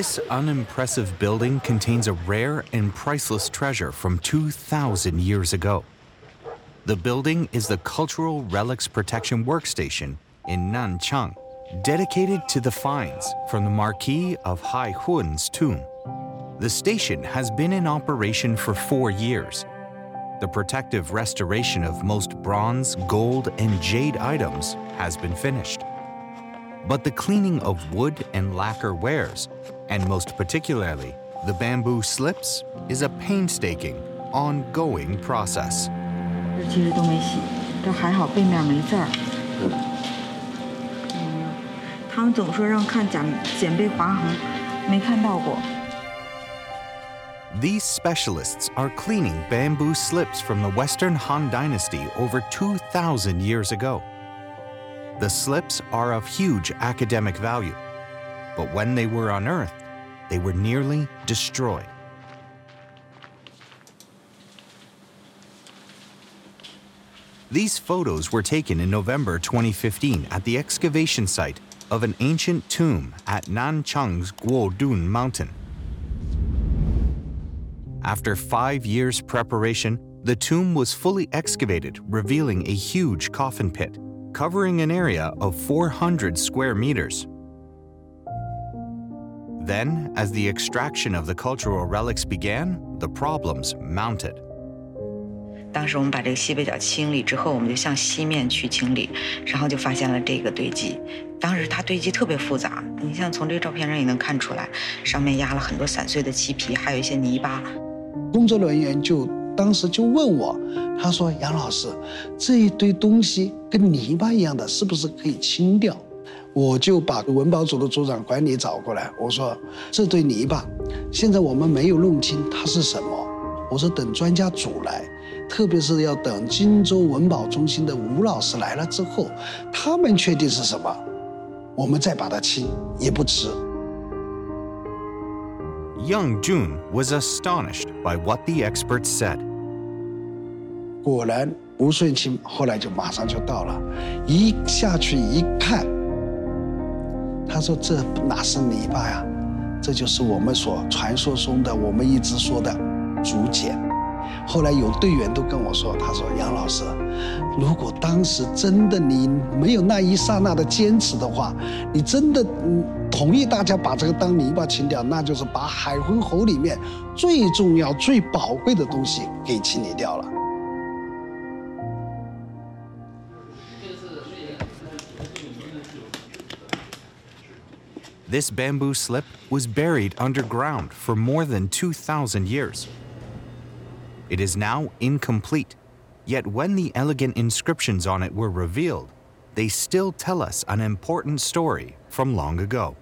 This unimpressive building contains a rare and priceless treasure from 2,000 years ago. The building is the Cultural Relics Protection Workstation in Nanchang, dedicated to the finds from the Marquis of Haihun's tomb. The station has been in operation for four years. The protective restoration of most bronze, gold, and jade items has been finished. But the cleaning of wood and lacquer wares, and most particularly the bamboo slips, is a painstaking, ongoing process. 这其实都没洗，这还好背面没字儿。嗯，他们总说让看剪剪背划痕，没看到过。 These specialists are cleaning bamboo slips from the Western Han Dynasty over 2,000 years ago. The slips are of huge academic value, but when they were unearthed, they were nearly destroyed. These photos were taken in November 2015 at the excavation site of an ancient tomb at Nanchang's Guodun Mountain. After five years' preparation, the tomb was fully excavated, revealing a huge coffin pit, covering an area of 400 square meters. Then, as the extraction of the cultural relics began, the problems mounted. 当时我们把这个西北角清理之后，我们就向西面去清理，然后就发现了这个堆积。当时它堆积特别复杂，你像从这个照片上也能看出来，上面压了很多散碎的漆皮，还有一些泥巴。工作人员就当时就问我，他说：“杨老师，这一堆东西跟泥巴一样的，是不是可以清掉？” 我就把文保组的组长管理找过来，我说：“这堆泥巴，现在我们没有弄清它是什么。我说等专家组来，特别是要等荆州文保中心的吴老师来了之后，他们确定是什么，我们再把它清也不迟。” Young Jun was astonished by what the experts said. 果然吴顺清后来就马上就到了，一下去一看，他说这哪是泥巴呀，这就是我们所传说中的我们一直说的竹简。后来有队员都跟我说，他说杨老师，如果当时真的你没有那一刹那的坚持的话，你真的嗯同意大家把这个当泥巴清掉，那就是把海昏侯里面最重要、最宝贵的东西给清理掉了。This bamboo slip was buried underground for more than 2,000 years. It is now incomplete, yet when the elegant inscriptions on it were revealed, they still tell us an important story from long ago.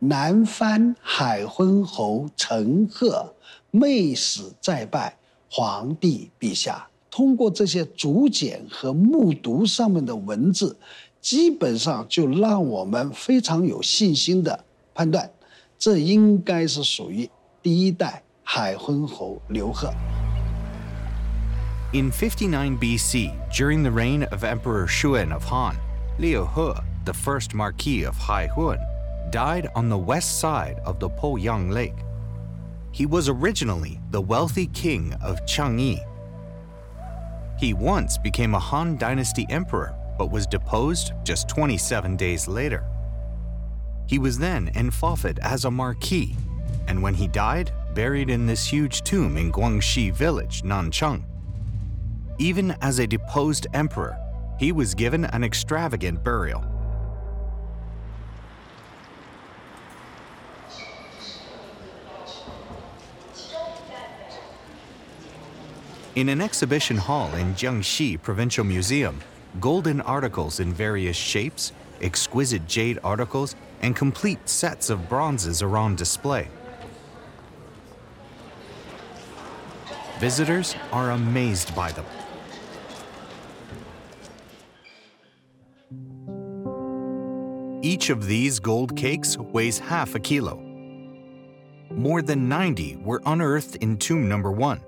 南藩海昏侯臣贺昧死再拜皇帝陛下。通过这些竹简和木牍上面的文字，基本上就让我们非常有信心的判断，这应该是属于第一代海昏侯刘贺。In 59 BC, during the reign of Emperor Xuan of Han, Liu He, the first Marquis of Haihun, died on the west side of the Poyang Lake. He was originally the wealthy king of Chang'e. He once became a Han Dynasty emperor, but was deposed just 27 days later. He was then in enfeoffed as a marquis, and when he died, buried in this huge tomb in Guanxi village, Nanchang. Even as a deposed emperor, he was given an extravagant burial. In an exhibition hall in Jiangxi Provincial Museum, golden articles in various shapes, exquisite jade articles, and complete sets of bronzes are on display. Visitors are amazed by them. Each of these gold cakes weighs half a kilo. More than 90 were unearthed in tomb number one.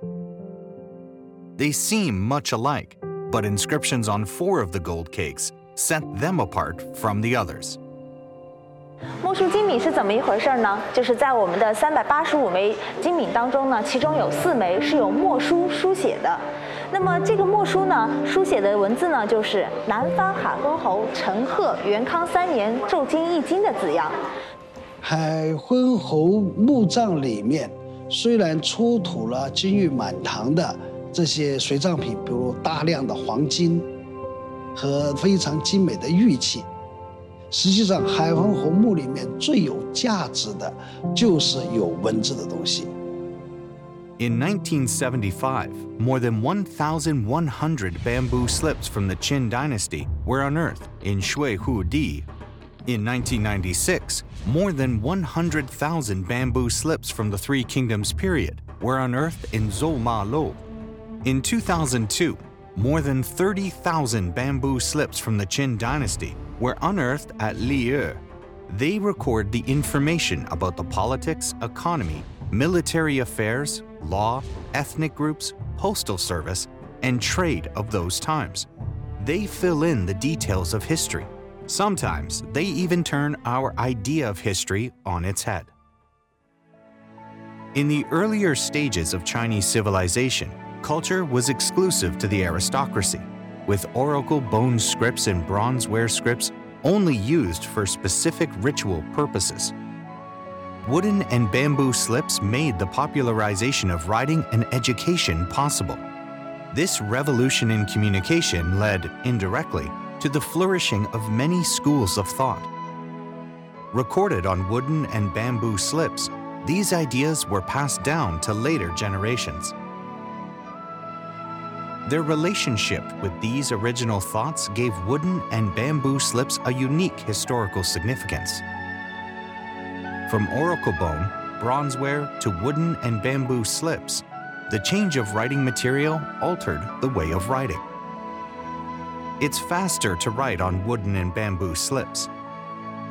They seem much alike, but inscriptions on four of the gold cakes set them apart from the others. 木树金米是怎么一回事呢？就是在我们的三百八十五枚金米当中呢，其中有四枚是有墨书书写的。那么这个墨书呢，书写的文字呢，就是“南方海昏侯臣贺元康三年铸金一金”的字样。海昏侯墓葬里面虽然出土了金玉满堂的。这些随葬品，比如大量的黄金和非常精美的玉器，实际上海昏侯墓里面最有价值的就是有文字的东西。In 1975, more than 1,100 bamboo slips from the Qin dynasty were unearthed in Shui Di in 1996, more than 100,000 bamboo slips from the Three Kingdoms period were unearthed in Zhouma Lo. In 2002, more than 30,000 bamboo slips from the Qin dynasty were unearthed at Liye. They record the information about the politics, economy, military affairs, law, ethnic groups, postal service, and trade of those times. They fill in the details of history Sometimes they even turn our idea of history on its head. In the earlier stages of Chinese civilization, culture was exclusive to the aristocracy, with oracle bone scripts and bronzeware scripts only used for specific ritual purposes. Wooden and bamboo slips made the popularization of writing and education possible. This revolution in communication led, indirectly, to the flourishing of many schools of thought. Recorded on wooden and bamboo slips, these ideas were passed down to later generations. Their relationship with these original thoughts gave wooden and bamboo slips a unique historical significance. From oracle bone, bronzeware to wooden and bamboo slips, the change of writing material altered the way of writing. It's faster to write on wooden and bamboo slips.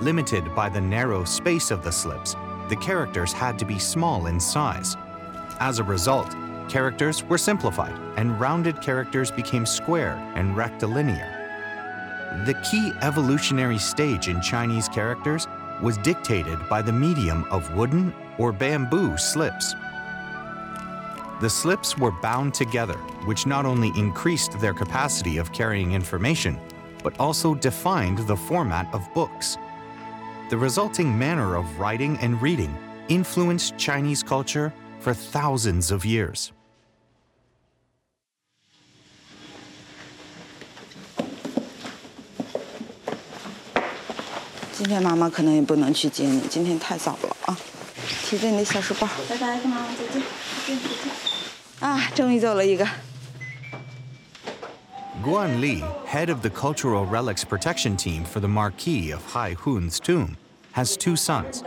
Limited by the narrow space of the slips, the characters had to be small in size. As a result, characters were simplified and rounded characters became square and rectilinear. The key evolutionary stage in Chinese characters was dictated by the medium of wooden or bamboo slips. The slips were bound together, which not only increased their capacity of carrying information, but also defined the format of books. The resulting manner of writing and reading influenced Chinese culture for thousands of years. Guan Li, head of the Cultural Relics Protection Team for the Marquis of Haihun's tomb, has two sons,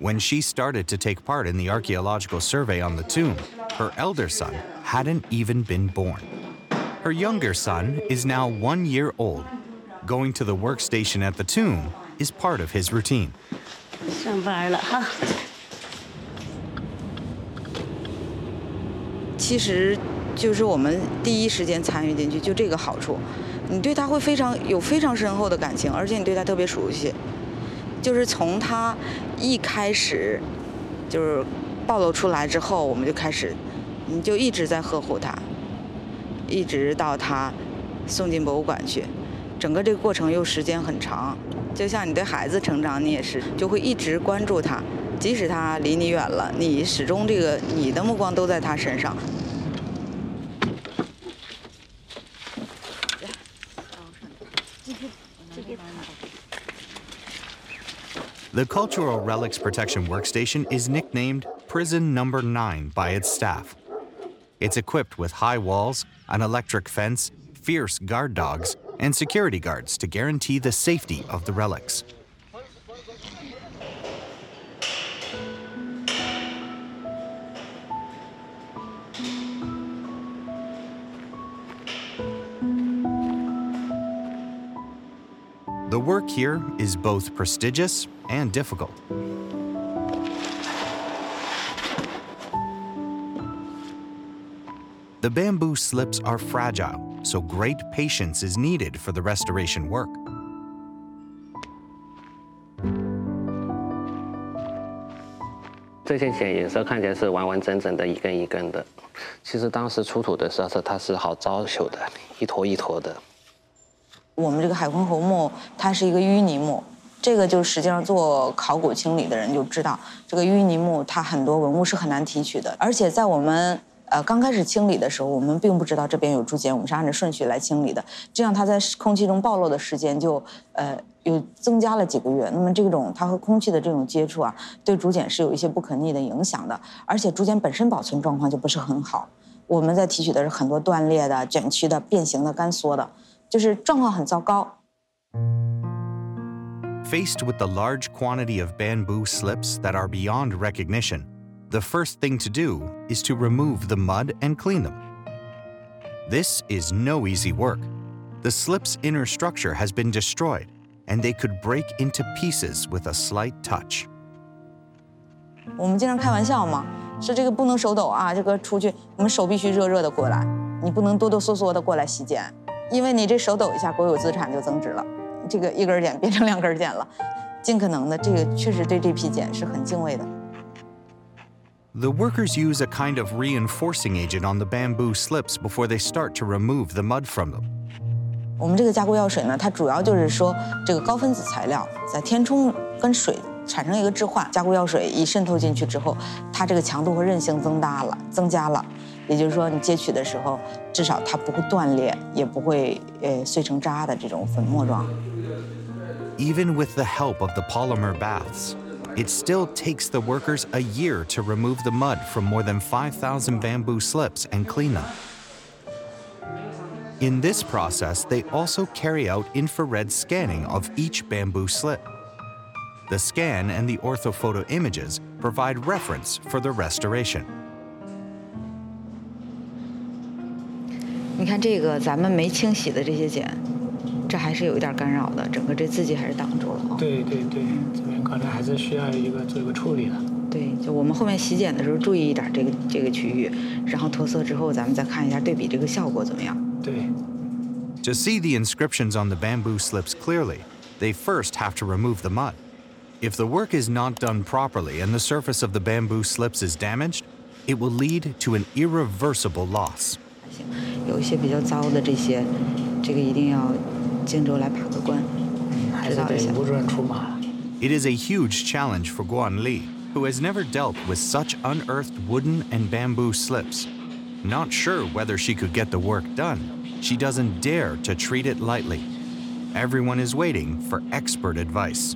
when she started to take part in the archaeological survey on the tomb, her elder son hadn't even been born. Her younger son is now one year old. Going to the workstation at the tomb is part of his routine. 一开始，就是暴露出来之后，我们就开始，你就一直在呵护他，一直到他送进博物馆去，整个这个过程又时间很长。就像你对孩子成长，你也是就会一直关注他，即使他离你远了，你始终这个你的目光都在他身上。The Cultural Relics Protection Workstation is nicknamed Prison Number 9 by its staff. It's equipped with high walls, an electric fence, fierce guard dogs, and security guards to guarantee the safety of the relics. here is both prestigious and difficult. The bamboo slips are fragile, so great patience is needed for the restoration work. 这些茧颜色看起来是完完整整的，一根一根的。其实当时出土的时候，它是好招朽的，一坨一坨的。 我们这个海昏侯墓，它是一个淤泥墓。这个就实际上做考古清理的人就知道，这个淤泥墓它很多文物是很难提取的，而且在我们呃刚开始清理的时候，我们并不知道这边有竹简，我们是按照顺序来清理的，这样它在空气中暴露的时间就呃有增加了几个月。那么这种它和空气的这种接触啊，对竹简是有一些不可逆的影响的，而且竹简本身保存状况就不是很好。我们在提取的是很多断裂的、卷曲的、变形的、干缩的，就是状况很糟糕。Faced with the large quantity of bamboo slips that are beyond recognition, the first thing to do is to remove the mud and clean them. This is no easy work. The slip's inner structure has been destroyed, and they could break into pieces with a slight touch. 我们经常开玩笑嘛，说这个不能手抖啊，这个出去我们手必须热热的过来，你不能哆哆嗦嗦的过来洗剪， 因为你这手抖一下，国有资产就增值了。这个一根茧变成两根茧了，尽可能的，这个确实对这批茧是很敬畏的。The workers use a kind of reinforcing agent on the bamboo slips before they start to remove the mud from them. 我们这个加固药水呢，它主要就是说这个高分子材料在填充跟水产生一个置换，加固药水一渗透进去之后，它这个强度和韧性增大了，增加了。也就是说，你接取的时候，至少它不会断裂，也不会呃碎成渣的这种粉末状。Even with the help of the polymer baths, it still takes the workers a year to remove the mud from more than 5,000 bamboo slips and clean them. In this process, they also carry out infrared scanning of each bamboo slip. The scan and the orthophoto images provide reference for the restoration. 你看这个咱们没清洗的这些茧，这还是有一点干扰的，整个这字迹还是挡住了。对对对，这边可能还是需要一个做一个处理的。对，就我们后面洗剪的时候注意一点这个这个区域，然后脱色之后，咱们再看一下对比这个效果怎么样。对。To see the inscriptions on the bamboo slips clearly, they first have to remove the mud. If the work is not done properly and the surface of the bamboo slips is damaged, it will lead to an irreversible loss. 有一些比较糟的这些，这个一定要荆州来把个关，指导一下。It is a huge challenge for Guan Li, who has never dealt with such unearthed wooden and bamboo slips. Not sure whether she could get the work done, she doesn't dare to treat it lightly. Everyone is waiting for expert advice.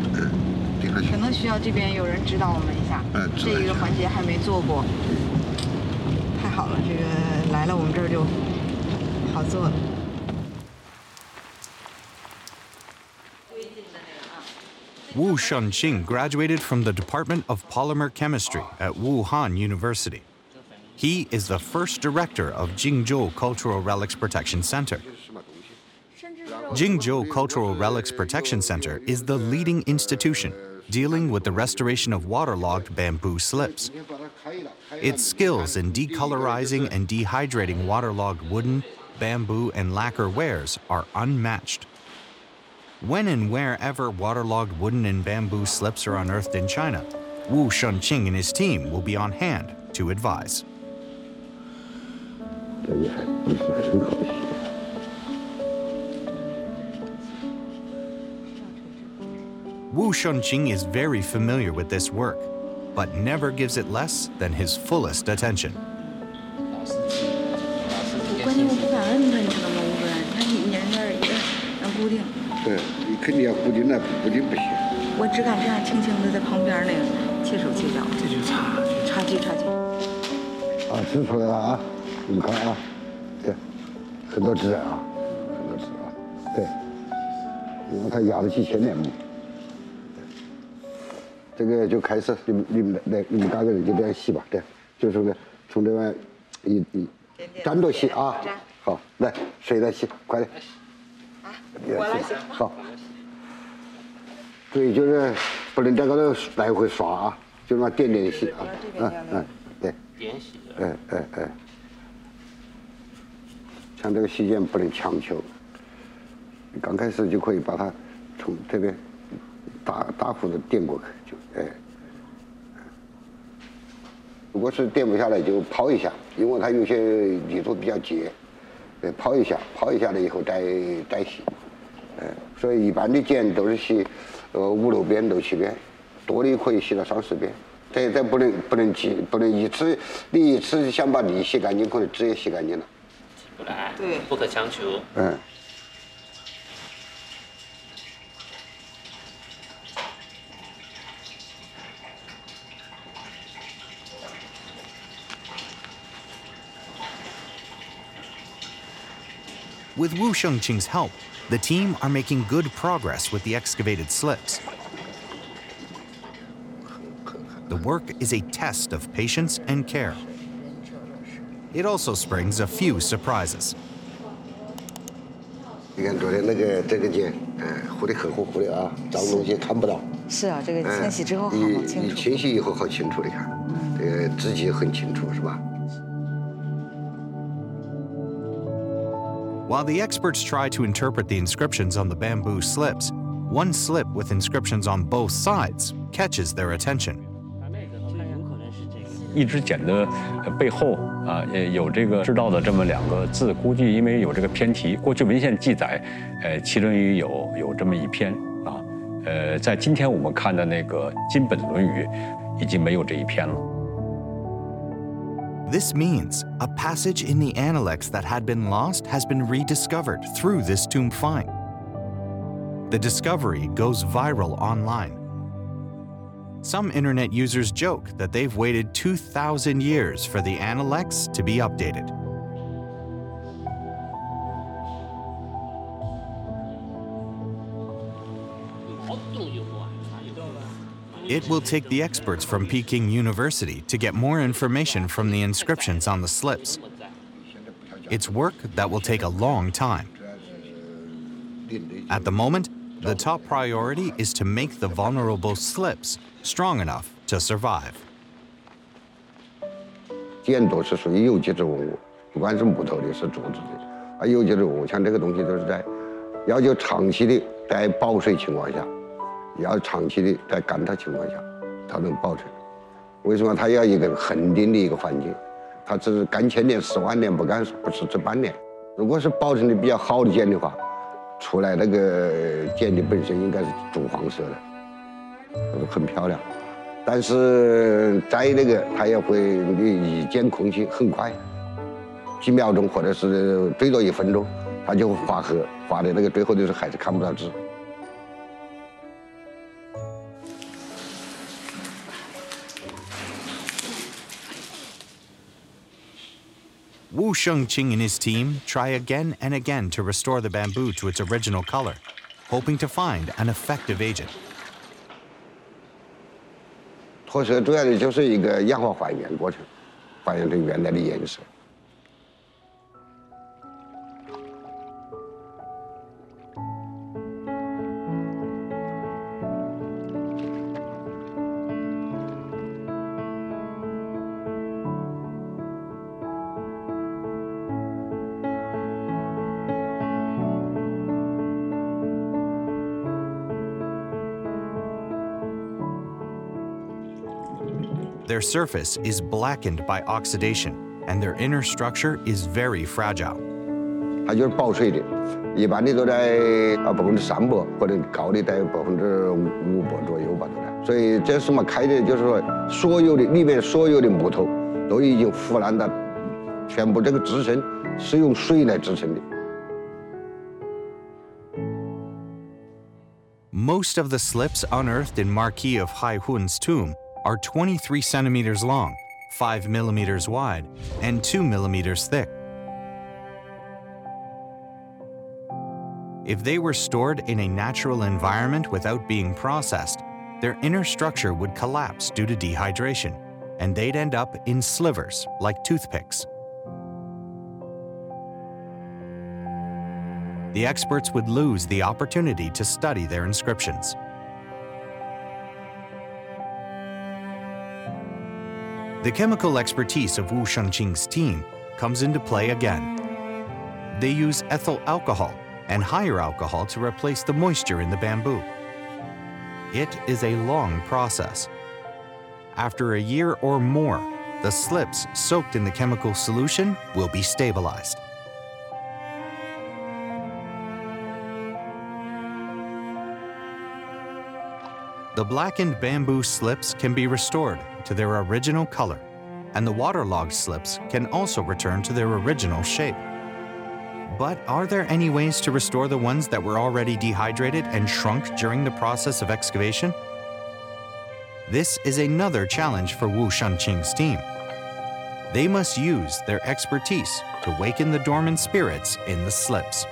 可能需要这边有人指导我们一下，这一个环节还没做过。太好了，这个来了我们这儿就好做了。Wu Shunqing graduated from the Department of Polymer Chemistry at Wuhan University. He is the first director of Jingzhou Cultural Relics Protection Center. Jingzhou Cultural Relics Protection Center is the leading institution dealing with the restoration of waterlogged bamboo slips. Its skills in decolorizing and dehydrating waterlogged wooden, bamboo, and lacquer wares are unmatched. When and wherever waterlogged wooden and bamboo slips are unearthed in China, Wu Shunqing and his team will be on hand to advise. Wu Shunqing is very familiar with this work, but never gives it less than his fullest attention. 这个就开始，你你们来，你们大个人就这样洗吧，这样，就是呢，从这边一一粘着洗啊，好，来，谁来洗？快点，啊，我来洗，好，对，就是不能在高头来回刷啊，就那点点洗啊，嗯嗯，对，点洗，嗯嗯嗯，像这个洗剪不能强求，刚开始就可以把它从这边。大大幅的垫过去，就哎。如果是垫不下来，就抛一下，因为它有些泥土比较结。呃，泡一下，抛一下了以后再再洗，哎，所以一般的剪都是洗，呃五六遍、六七遍，多的可以洗到三四遍。这这不能不能急，不能一次你一次想把泥洗干净，可能纸也洗干净了。不来，对，不可强求。嗯。With Wu Shunqing's help, the team are making good progress with the excavated slips. The work is a test of patience and care. It also springs a few surprises. 你看昨天那个这个茧，哎，糊的很糊糊的啊，脏东西看不到。是啊，这个清洗之后好清楚。你你清洗以后好清楚，你看，这个自己很清楚是吧？？while the experts try to interpret the inscriptions on the bamboo slips, one slip with inscriptions on both sides catches their attention. 一支剪的背后啊，有这个知道的这么两个字，估计因为有这个偏题，过去文献记载，呃，其中有有这么一篇啊，呃，在今天我们看的那个金本《论语》，已经没有这一篇了。 this means a passage in the Analects that had been lost has been rediscovered through this tomb find. The discovery goes viral online. Some internet users joke that they've waited 2,000 years for the Analects to be updated. It will take the experts from Peking University to get more information from the inscriptions on the slips. It's work that will take a long time. At the moment, the top priority is to make the vulnerable slips strong enough to survive. 剪刀是属于有机质文物，不管是木头的，是竹子的，啊，有机质文物，像这个东西都是在要求长期的在保水情况下。 要长期的在干燥情况下，它能保存。为什么它要一个恒定的一个环境？它只是干千年、十万年，不干不是这半年。如果是保存的比较好的碱的话，出来那个碱的本身应该是朱黄色的，很漂亮。但是在那个它也会你一见空气很快，几秒钟或者是最多一分钟，它就会发黑，发的那个最后就是还是看不到字。Wu Shunqing and his team try again and again to restore the bamboo to its original color, hoping to find an effective agent. 脱色主要的就是一个氧化还原过程，还原成原来的颜色。Their surface is blackened by oxidation, and their inner structure is very fragile. Most of the slips unearthed in Marquis of Haihun's tomb are 23 centimeters long, 5 millimeters wide and 2 millimeters thick. If they were stored in a natural environment without being processed, their inner structure would collapse due to dehydration, and they'd end up in slivers like toothpicks. The experts would lose the opportunity to study their inscriptions. The chemical expertise of Wu Shunqing's team comes into play again. They use ethyl alcohol and higher alcohol to replace the moisture in the bamboo. It is a long process. After a year or more, the slips soaked in the chemical solution will be stabilized. The blackened bamboo slips can be restored to their original color, and the waterlogged slips can also return to their original shape. But are there any ways to restore the ones that were already dehydrated and shrunk during the process of excavation? This is another challenge for Wu Shunqing's team. They must use their expertise to waken the dormant spirits in the slips.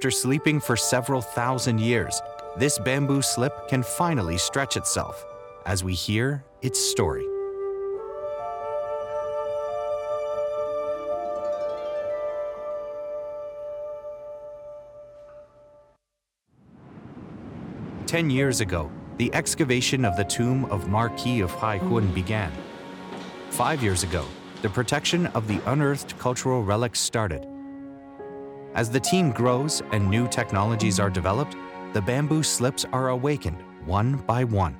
After sleeping for several thousand years, this bamboo slip can finally stretch itself as we hear its story. Ten years ago, the excavation of the tomb of Marquis of Haihun began. Five years ago, the protection of the unearthed cultural relics started. As the team grows and new technologies are developed, the bamboo slips are awakened one by one.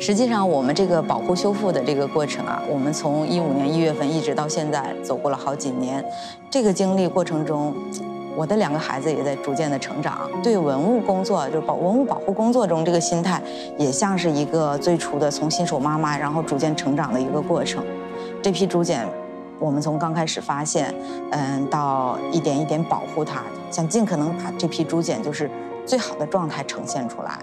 实际上，我们这个保护修复的这个过程啊，我们从一五年一月份一直到现在，走过了好几年。这个经历过程中，我的两个孩子也在逐渐的成长。对文物工作，就是保文物保护工作中，这个心态也像是一个最初的从新手妈妈，然后逐渐成长的一个过程。这批竹简。 我们从刚开始发现，嗯，到一点一点保护它，想尽可能把这批竹简就是最好的状态呈现出来。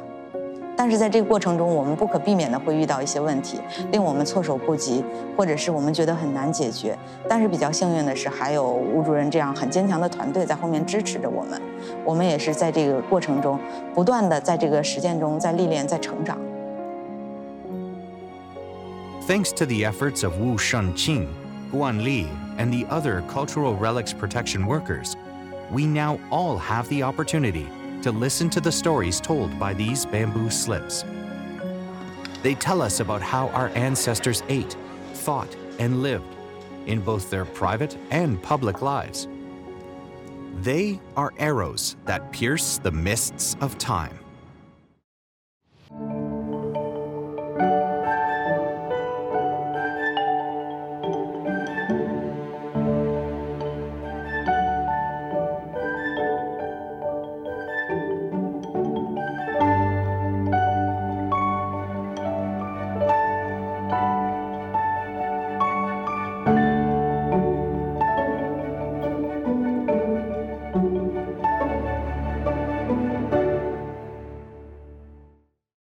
但是在这个过程中，我们不可避免的会遇到一些问题，令我们措手不及，或者是我们觉得很难解决。但是比较幸运的是，还有吴主任这样很坚强的团队在后面支持着我们。我们也是在这个过程中，不断的在这个实践中在历练，在成长。Thanks to the efforts of Wu Shengqing. Guan Li, and the other cultural relics protection workers, we now all have the opportunity to listen to the stories told by these bamboo slips. They tell us about how our ancestors ate, thought, and lived in both their private and public lives. They are arrows that pierce the mists of time.